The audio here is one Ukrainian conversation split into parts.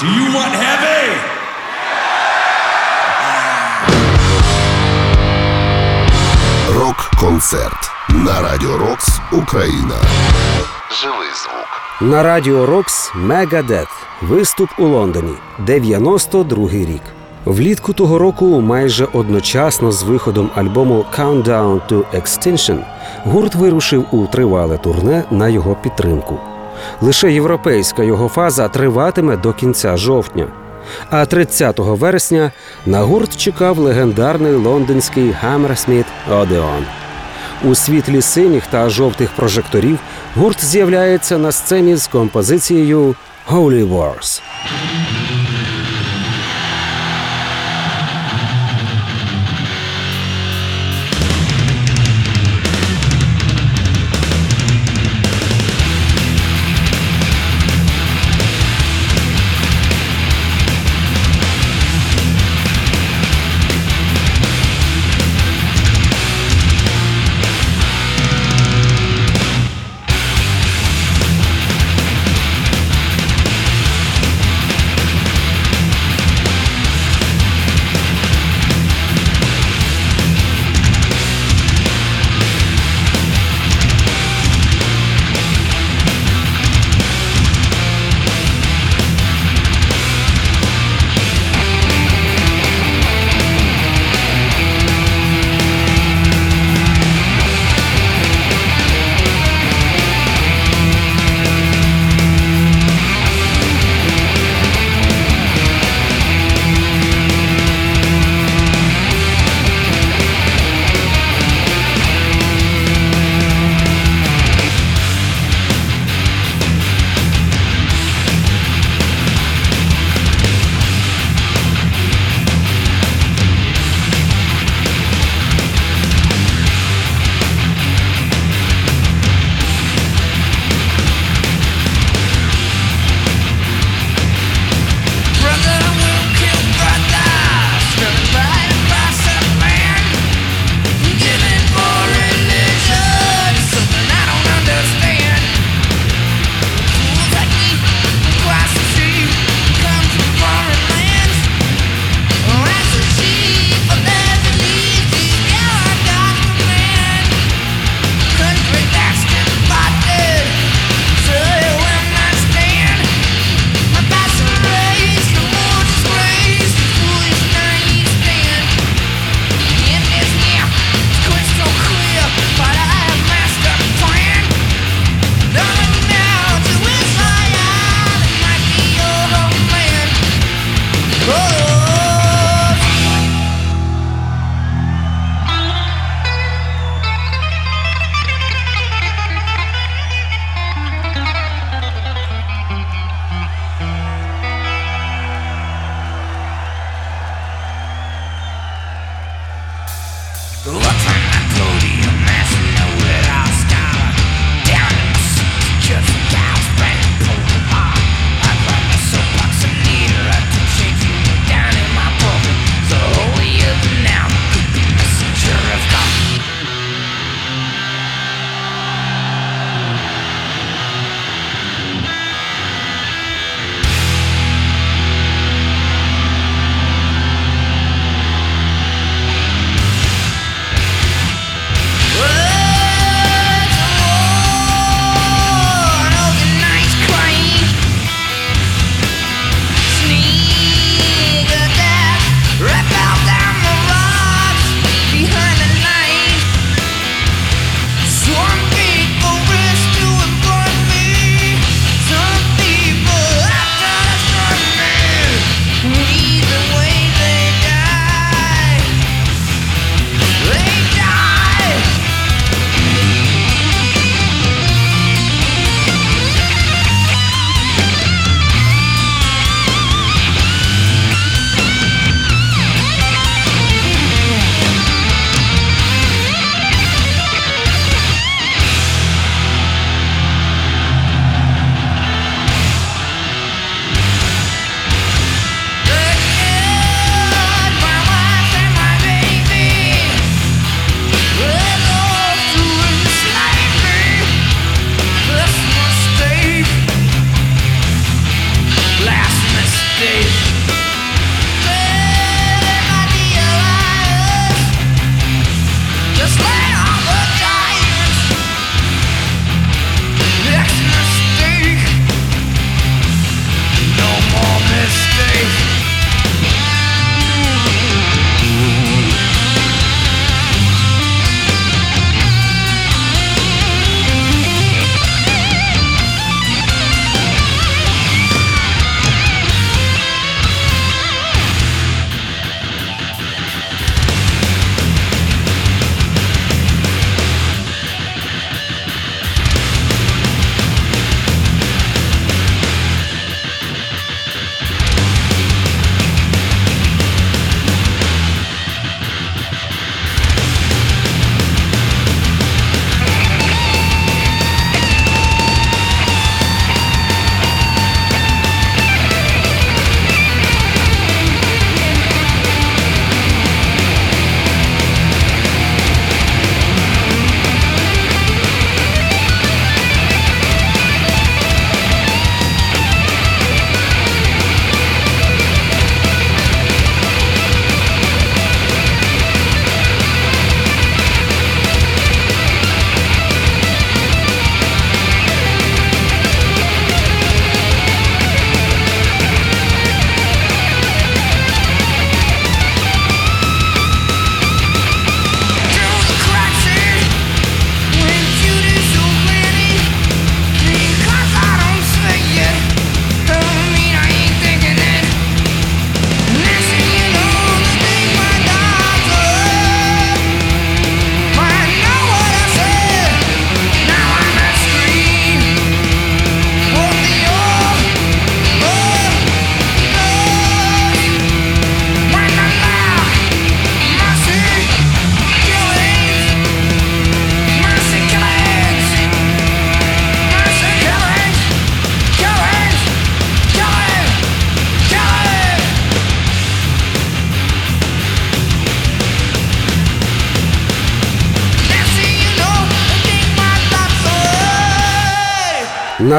Do you want heavy? Рок-концерт на Радіо Рокс Україна. Живий звук. На радіо Рокс Мегадет. Виступ у Лондоні. 92-й рік. Влітку того року, майже одночасно з виходом альбому Countdown to Extinction, гурт вирушив у тривале турне на його підтримку. Лише європейська його фаза триватиме до кінця жовтня. А 30 вересня на гурт чекав легендарний лондонський Hammersmith Odeon. У світлі синіх та жовтих прожекторів гурт з'являється на сцені з композицією Holy Wars.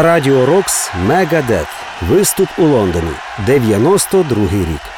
Радіо Рокс Мегадет. Виступ у Лондоні. 92-й рік.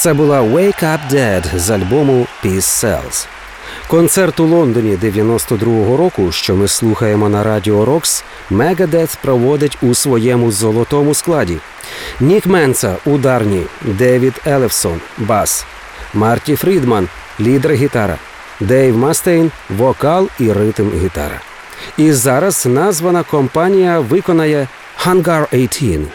Це була «Wake Up Dead» з альбому «Peace Sells». Концерт у Лондоні 92-го року, що ми слухаємо на радіо Рокс, Мегадет проводить у своєму золотому складі. Нік Менца ударні, Девід Елефсон бас, Марті Фрідман лідер гітара, Дейв Мастейн вокал і ритм гітара. І зараз названа компанія виконає «Hangar 18».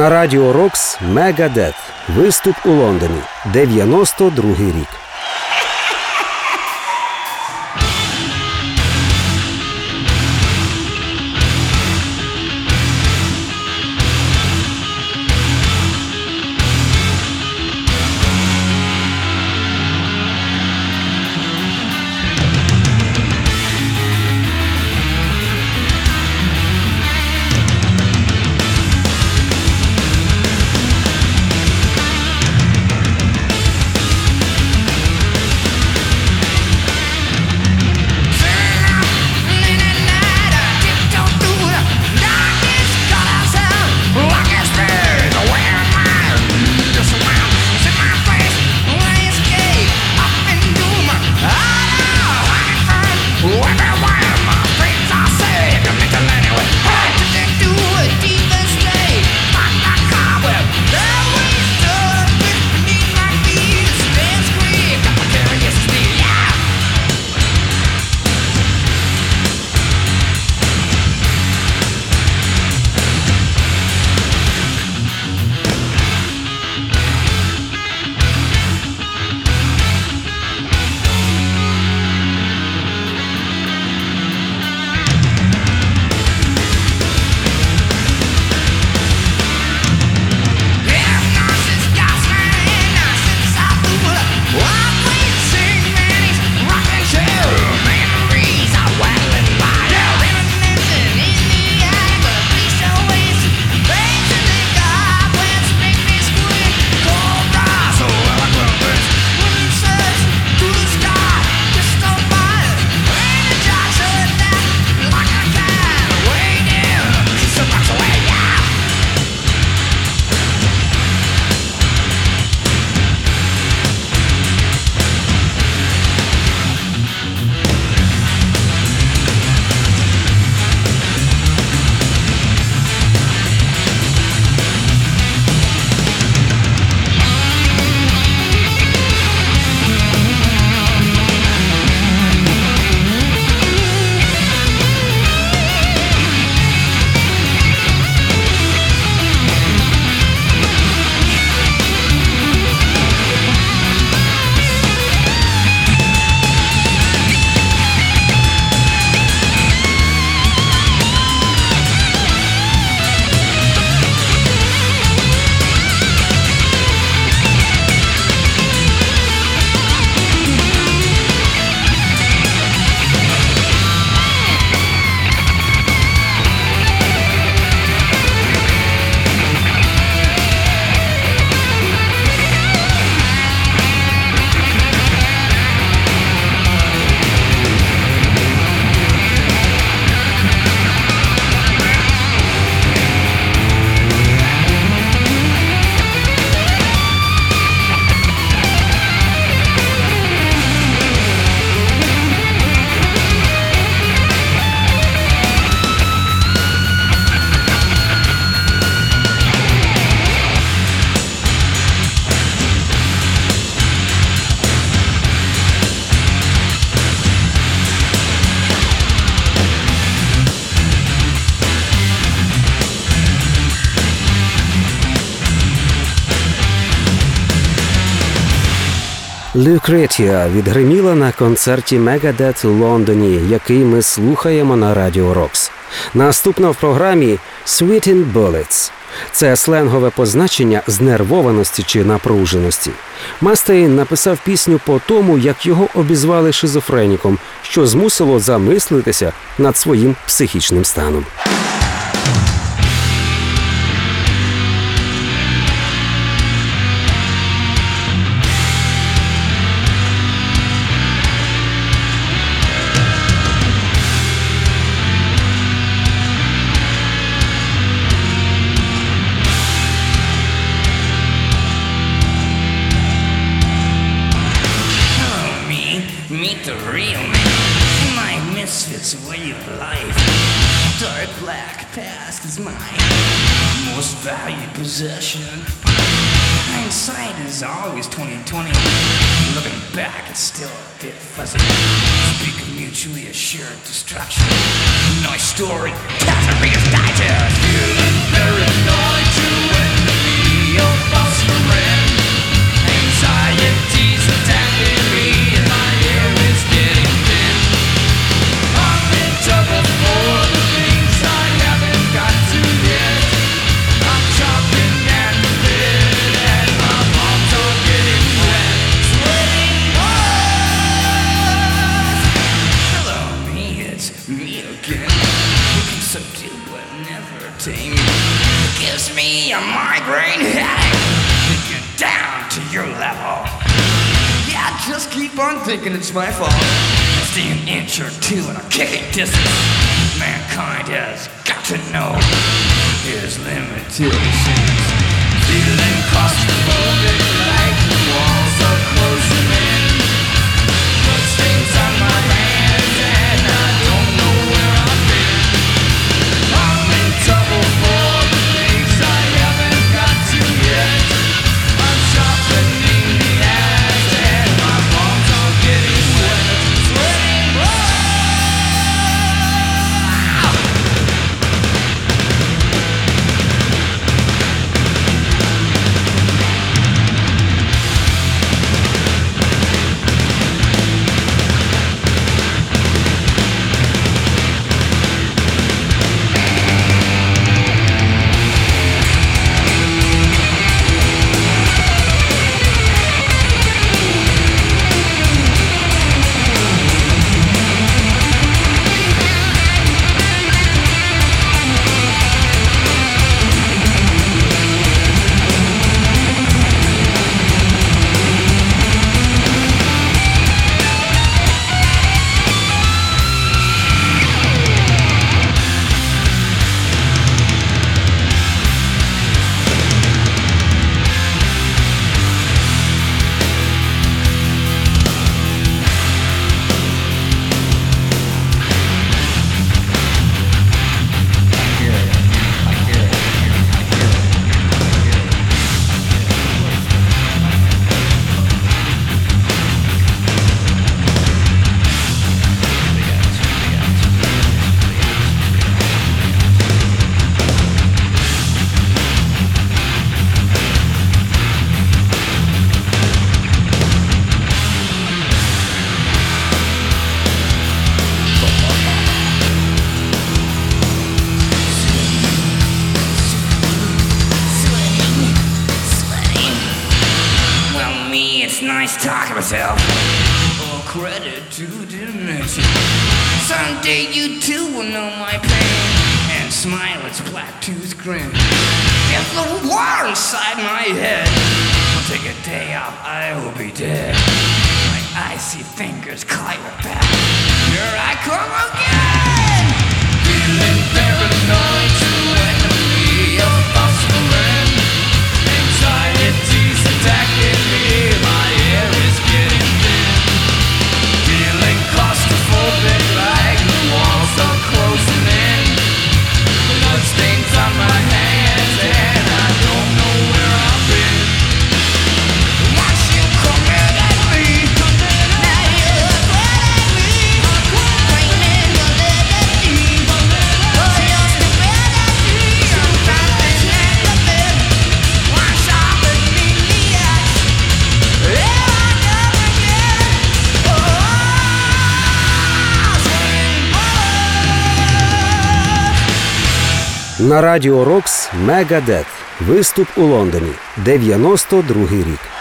На радіо Рокс Мегадет. Виступ у Лондоні. 92-й рік. Люкретія відгриміла на концерті Мегадет у Лондоні, який ми слухаємо на Радіо Рокс. Наступна в програмі «Sweetened Bullets». Це сленгове позначення знервованості чи напруженості. Мастейн написав пісню по тому, як його обізвали шизофреніком, що змусило замислитися над своїм психічним станом. it's my fault. Stay an inch or two grin. There's a war inside my head. на Радіо Рокс Мегадет. Виступ у Лондоні. 92 рік.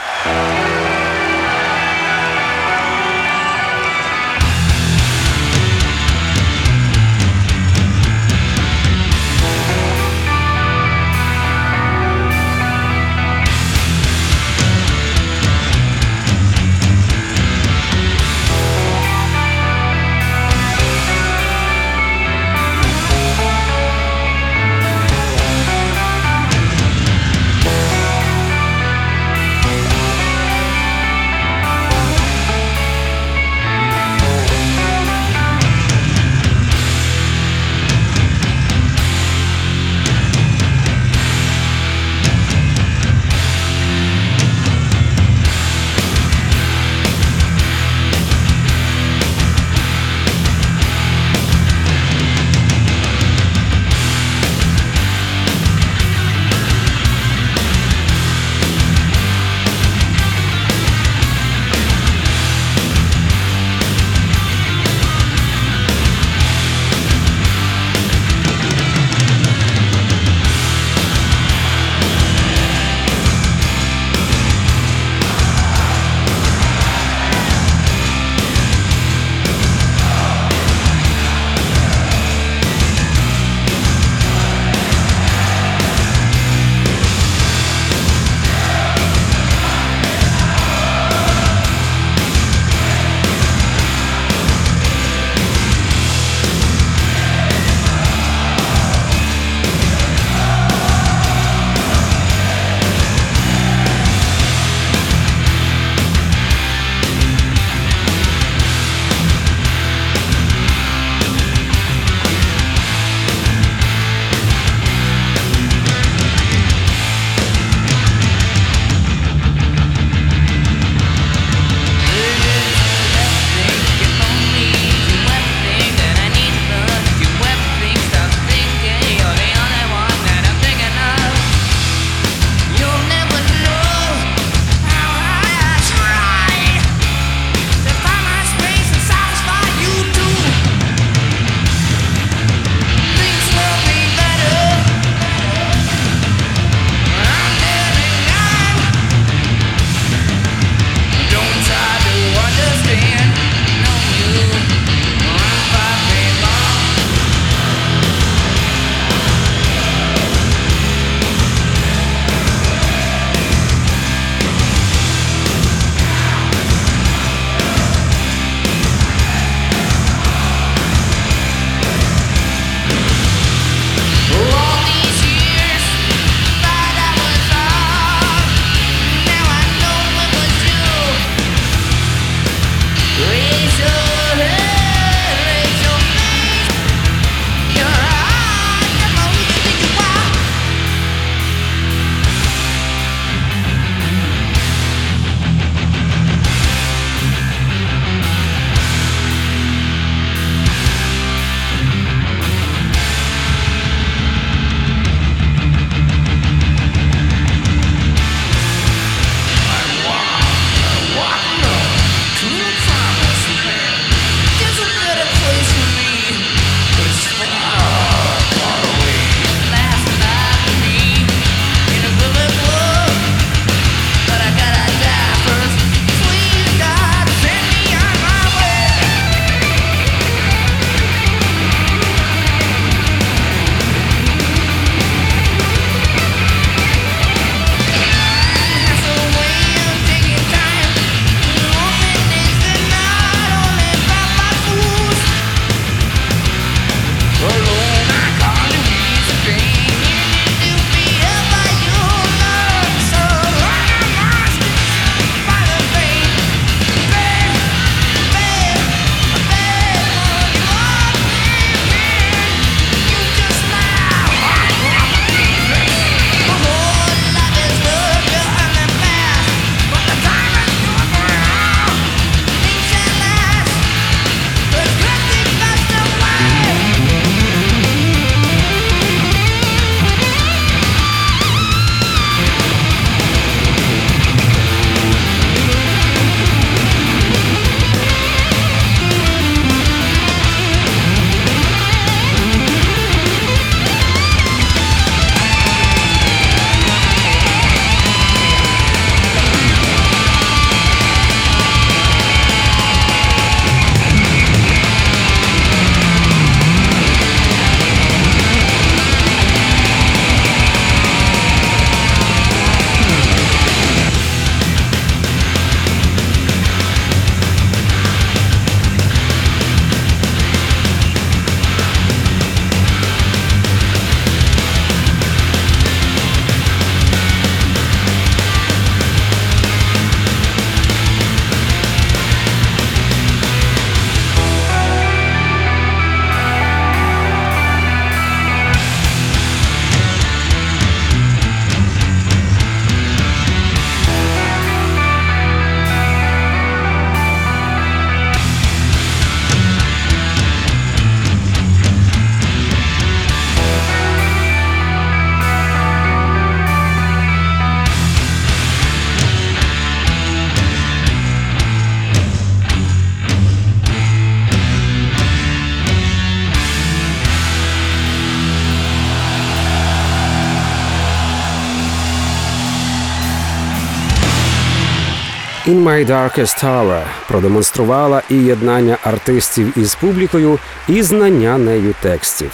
In My Darkest Hour продемонструвала і єднання артистів із публікою, і знання нею текстів.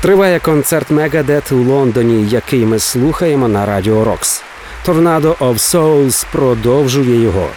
Триває концерт Мегадет у Лондоні, який ми слухаємо на Радіо Рокс. Торнадо of Souls продовжує його.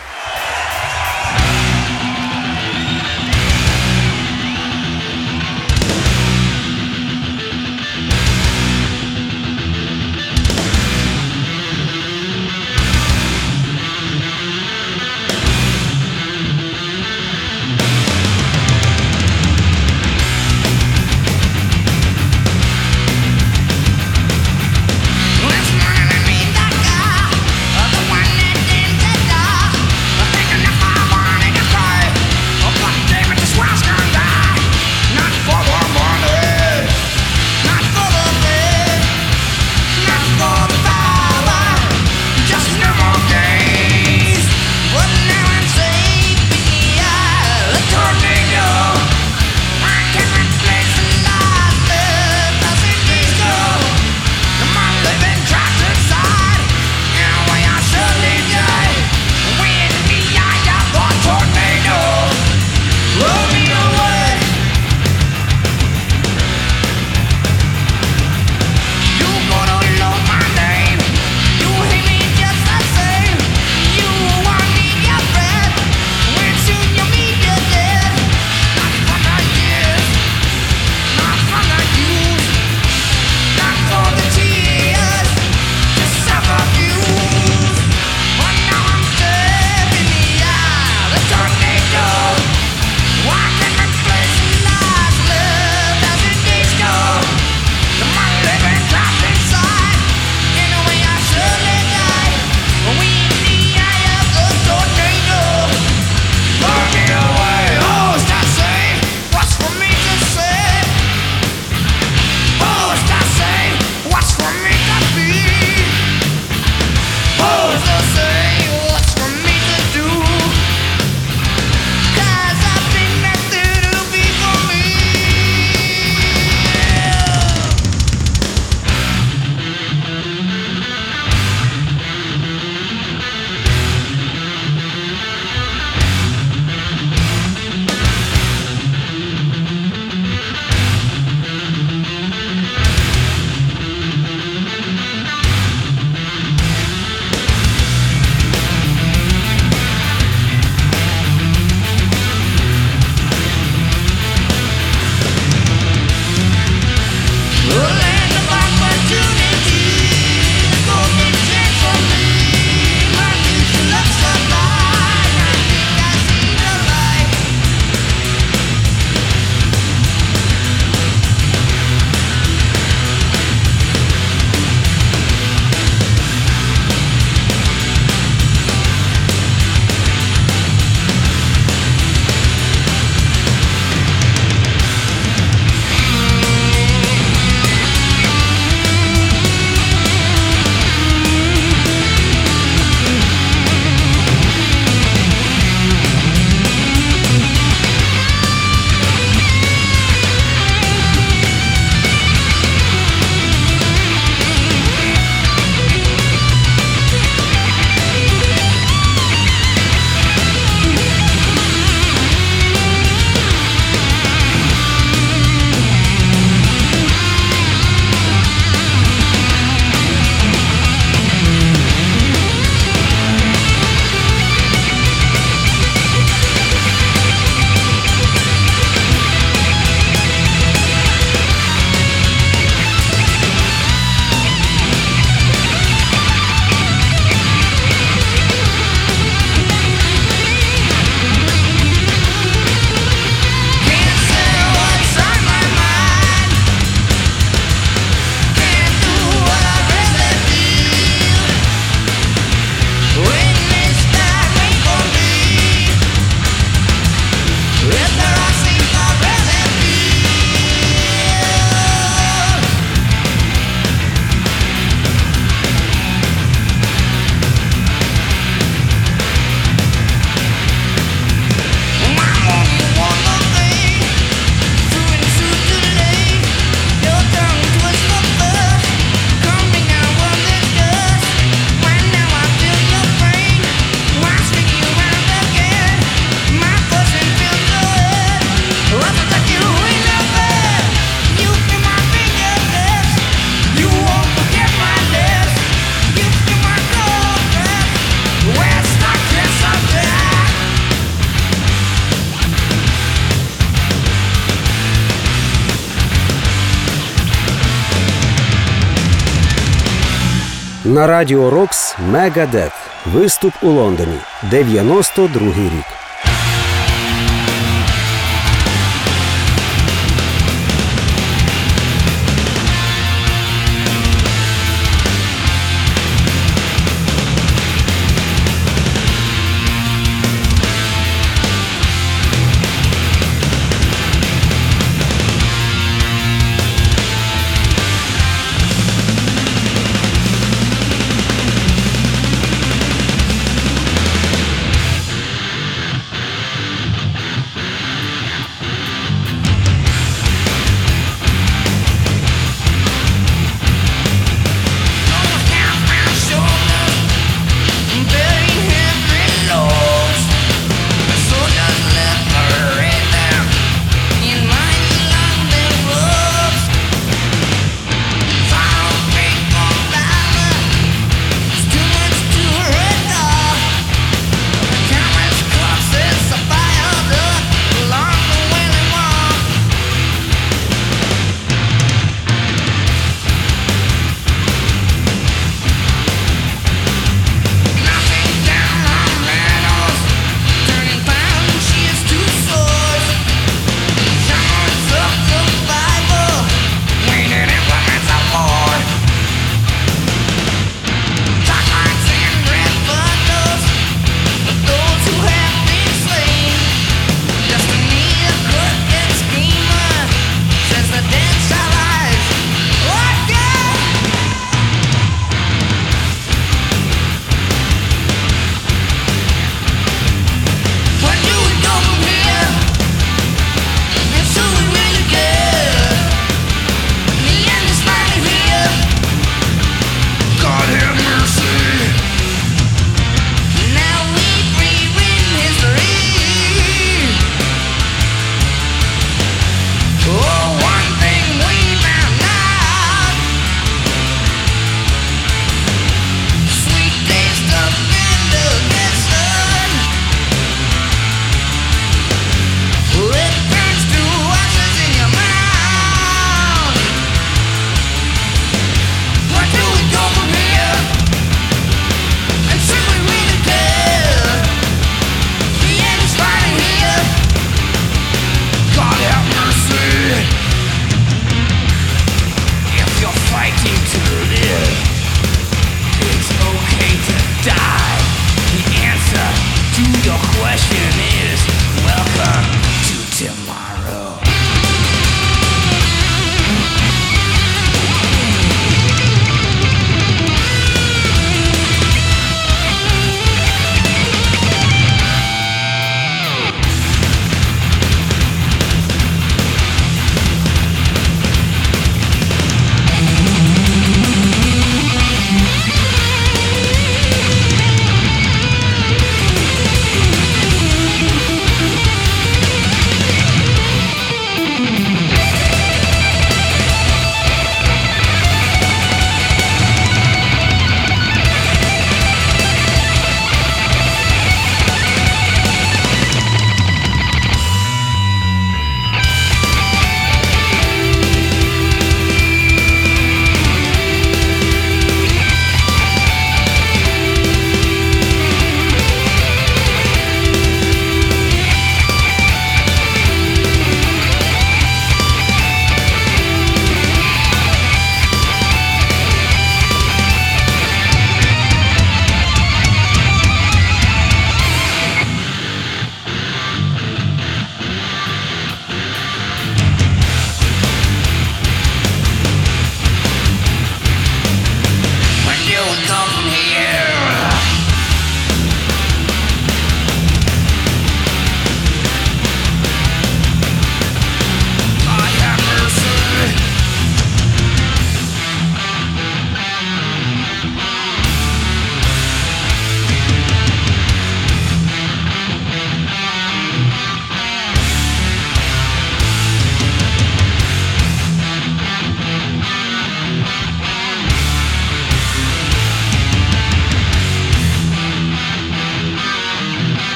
На радіо Рокс Мегадет. Виступ у Лондоні. 92-й рік.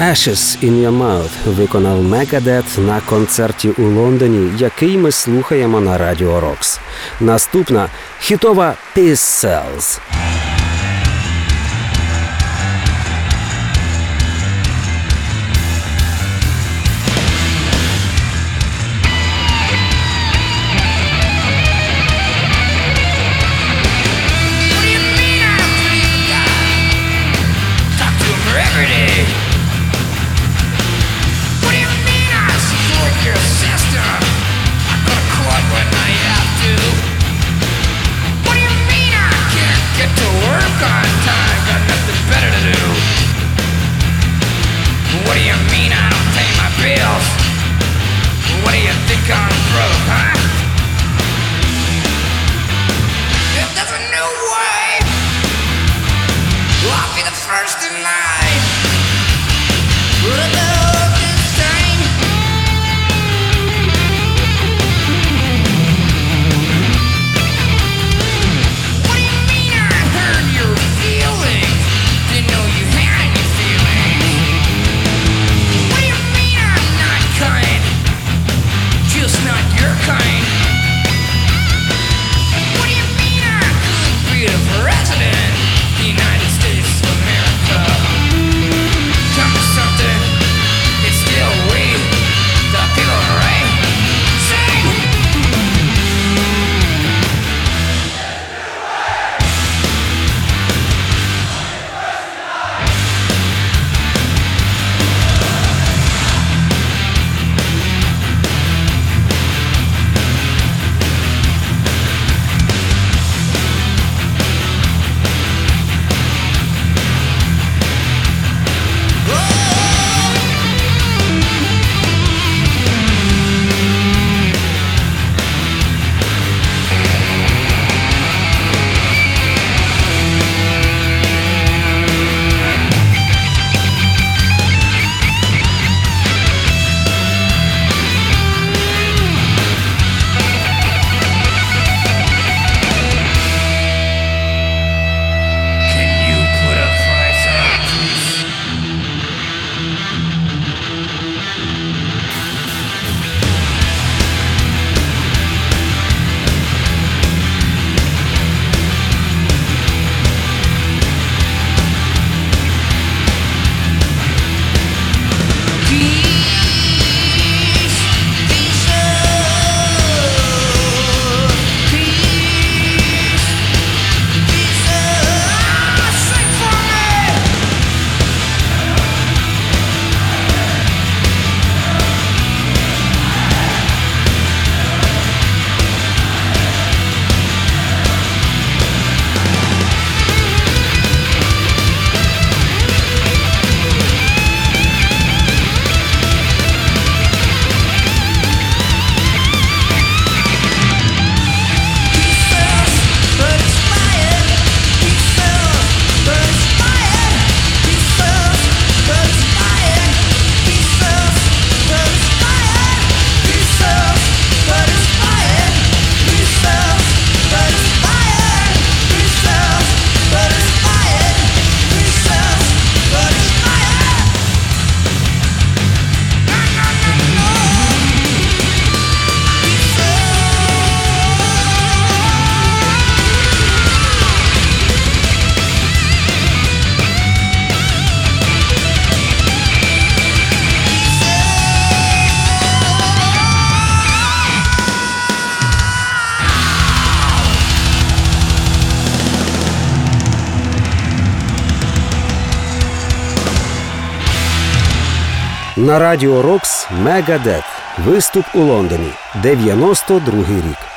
Ashes in Your Mouth виконав Megadeth на концерті у Лондоні, який ми слухаємо на Радіо Рокс. Наступна хітова «Peace Cells». На радіо Рокс Мегадет. Виступ у Лондоні. 92-й рік.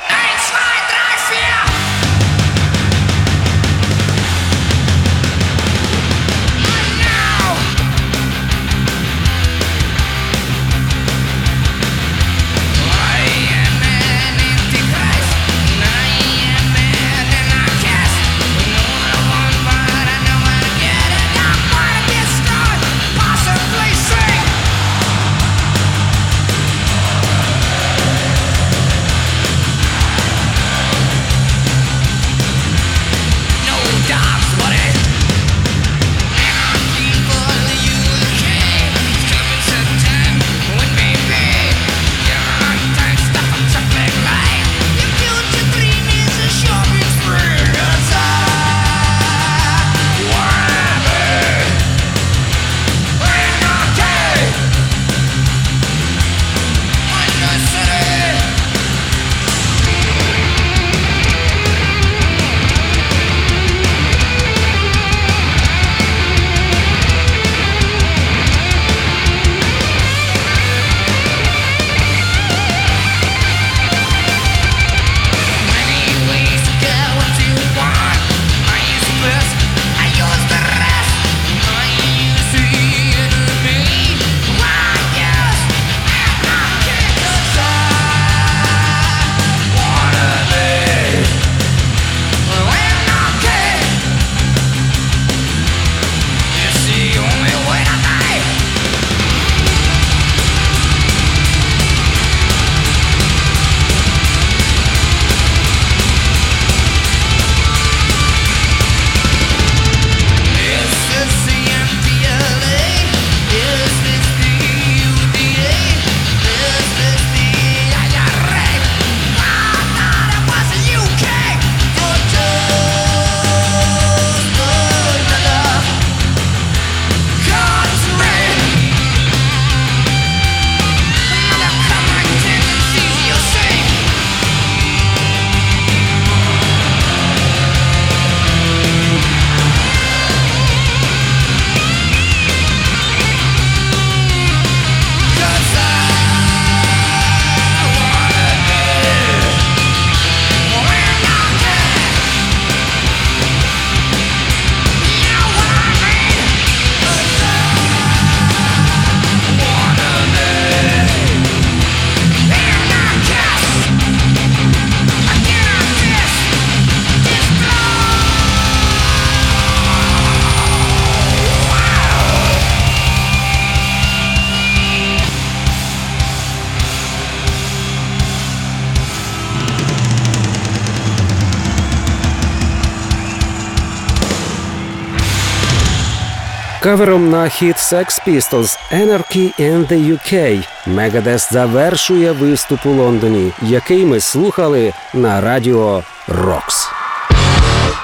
Кавером на хіт Sex Pistols «Anarchy in the UK» Megadeth завершує виступ у Лондоні, який ми слухали на радіо Рокс.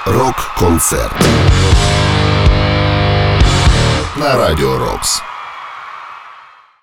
Рок-концерт на радіо Рокс.